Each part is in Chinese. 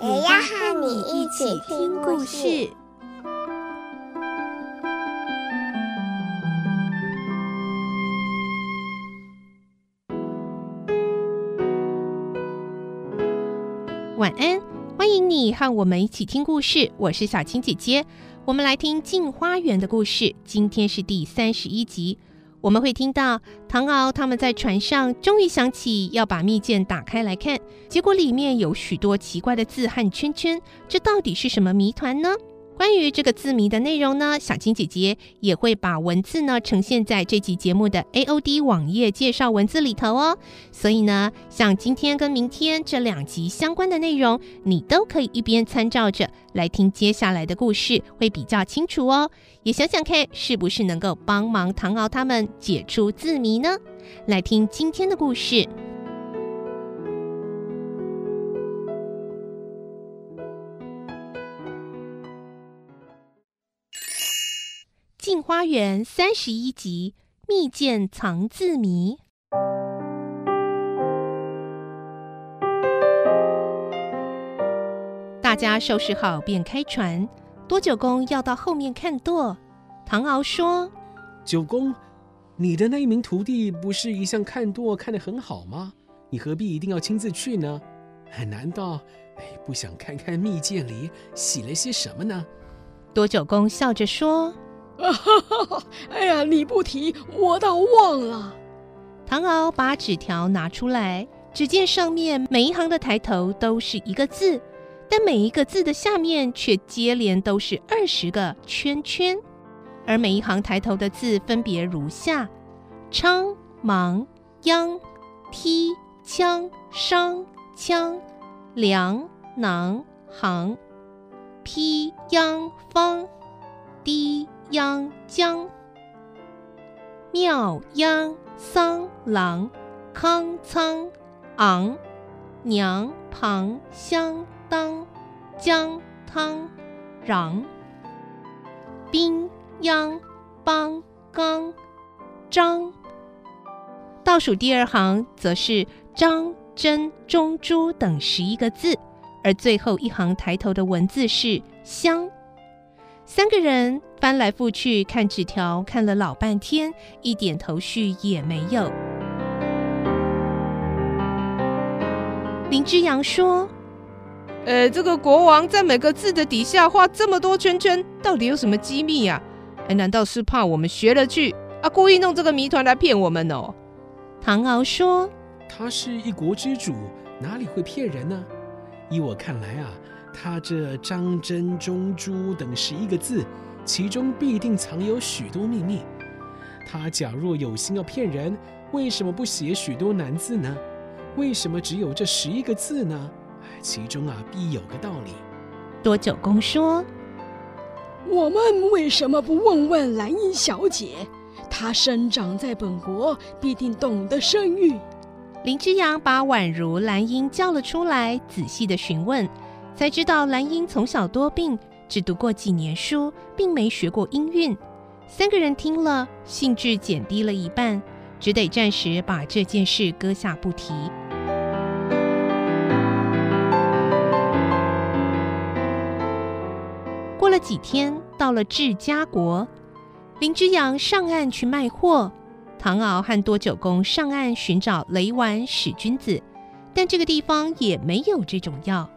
也要和你一起听故事。晚安，欢迎你和我们一起听故事。我是小青姐姐，我们来听《镜花缘》的故事。今天是第三十一集，我们会听到唐敖他们在船上，终于想起要把密件打开来看，结果里面有许多奇怪的字和圈圈，这到底是什么谜团呢？关于这个字谜的内容呢，小青姐姐也会把文字呢呈现在这集节目的 AOD 网页介绍文字里头哦。所以呢，像今天跟明天这两集相关的内容，你都可以一边参照着来听接下来的故事，会比较清楚哦。也想想看，是不是能够帮忙唐敖他们解出字谜呢？来听今天的故事。《镜花园》三十一集，蜜饯藏字谜。大家收拾好便开船。多九公要到后面看舵。唐敖说：“九公，你的那一名徒弟不是一向看舵看得很好吗？你何必一定要亲自去呢？难道哎不想看看蜜饯里写了些什么呢？”多九公笑着说。啊哈哈！哎呀，你不提，我倒忘了。唐敖把纸条拿出来，只见上面每一行的抬头都是一个字，但每一个字的下面却接连都是二十个圈圈，而每一行抬头的字分别如下：昌、芒、央、梯、枪、商、枪、梁、囊、行、陂、央、方、低。央江、庙、央、桑、郎、康、仓、昂、娘、庞、相、当、姜、汤、穰、宾、央、邦、刚、张。倒数第二行则是张、真、中、朱等十一个字，而最后一行抬头的文字是香。三个人翻来覆去看纸条，看了老半天，一点头绪也没有。林之阳说：“呃，这个国王在每个字的底下画这么多圈圈，到底有什么机密呀？哎，难道是怕我们学了去啊，故意弄这个谜团来骗我们哦？”唐敖说：“他是一国之主，哪里会骗人呢？依我看来啊。”他这张真中朱等十一个字，其中必定藏有许多秘密。他假若有心要骗人，为什么不写许多难字呢？为什么只有这十一个字呢？其中啊，必有个道理。多久公说：“我们为什么不问问兰英小姐？她生长在本国，必定懂得生育。”林之阳把宛如兰英叫了出来，仔细的询问。才知道兰英从小多病，只读过几年书，并没学过音韵。三个人听了，兴致减低了一半，只得暂时把这件事搁下不提。过了几天，到了治家国，林之阳上岸去卖货，唐敖和多九公上岸寻找雷丸使君子，但这个地方也没有这种药。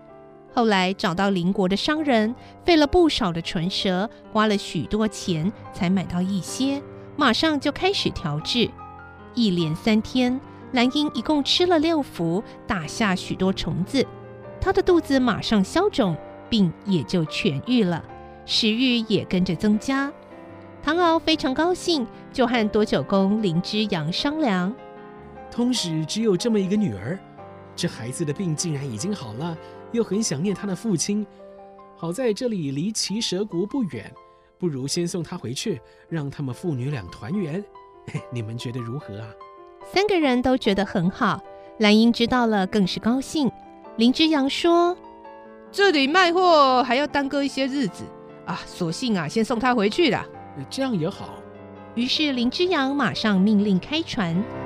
后来找到邻国的商人，费了不少的唇舌，花了许多钱才买到一些，马上就开始调制。一连三天，兰英一共吃了六服，打下许多虫子，她的肚子马上消肿，病也就痊愈了，食欲也跟着增加。唐敖非常高兴，就和多九公林之阳商量：通史只有这么一个女儿，这孩子的病竟然已经好了。又很想念他的父亲。好在这里离奇蛇国不远，不如先送他回去，让他们父女俩团圆。你们觉得如何啊？三个人都觉得很好。兰英知道了，更是高兴。林之阳说：“这里卖货还要耽搁一些日子啊，索性啊，先送他回去了。这样也好。”于是林之阳马上命令开船。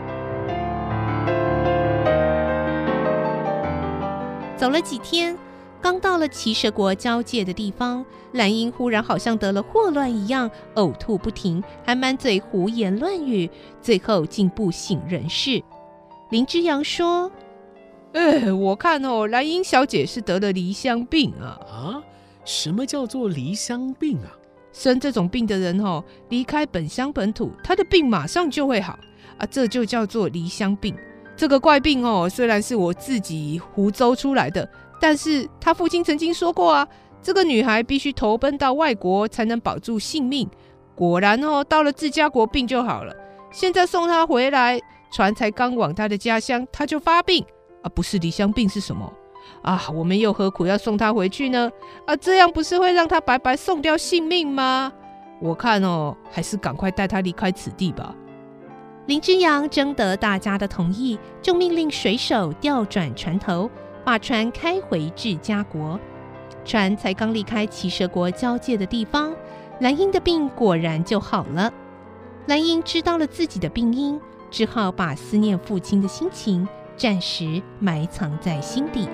走了几天，刚到了骑蛇国交界的地方，兰英忽然好像得了霍乱一样，呕吐不停，还满嘴胡言乱语，最后竟不省人事。林之阳说：“哎，我看哦，兰英小姐是得了离乡病啊！啊，什么叫做离乡病啊？生这种病的人哦，离开本乡本土，他的病马上就会好啊，这就叫做离乡病。这个怪病哦，虽然是我自己胡诌出来的，但是他父亲曾经说过啊，这个女孩必须投奔到外国才能保住性命。果然哦，到了自家国病就好了。现在送她回来。”船才刚往她的家乡，她就发病啊！不是离乡病是什么啊？我们又何苦要送她回去呢？啊，这样不是会让她白白送掉性命吗？我看哦，还是赶快带她离开此地吧。林之阳征得大家的同意，就命令水手调转船头，把船开回至家国。船才刚离开奇蛇国交界的地方，兰英的病果然就好了。兰英知道了自己的病因。只好把思念父亲的心情暂时埋藏在心底。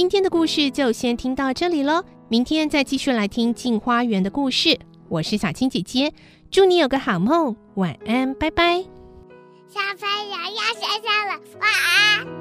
今天的故事就先听到这里喽，明天再继续来听《镜花园》的故事。我是小青姐姐，祝你有个好梦，晚安，拜拜。小朋友要睡觉了，晚安。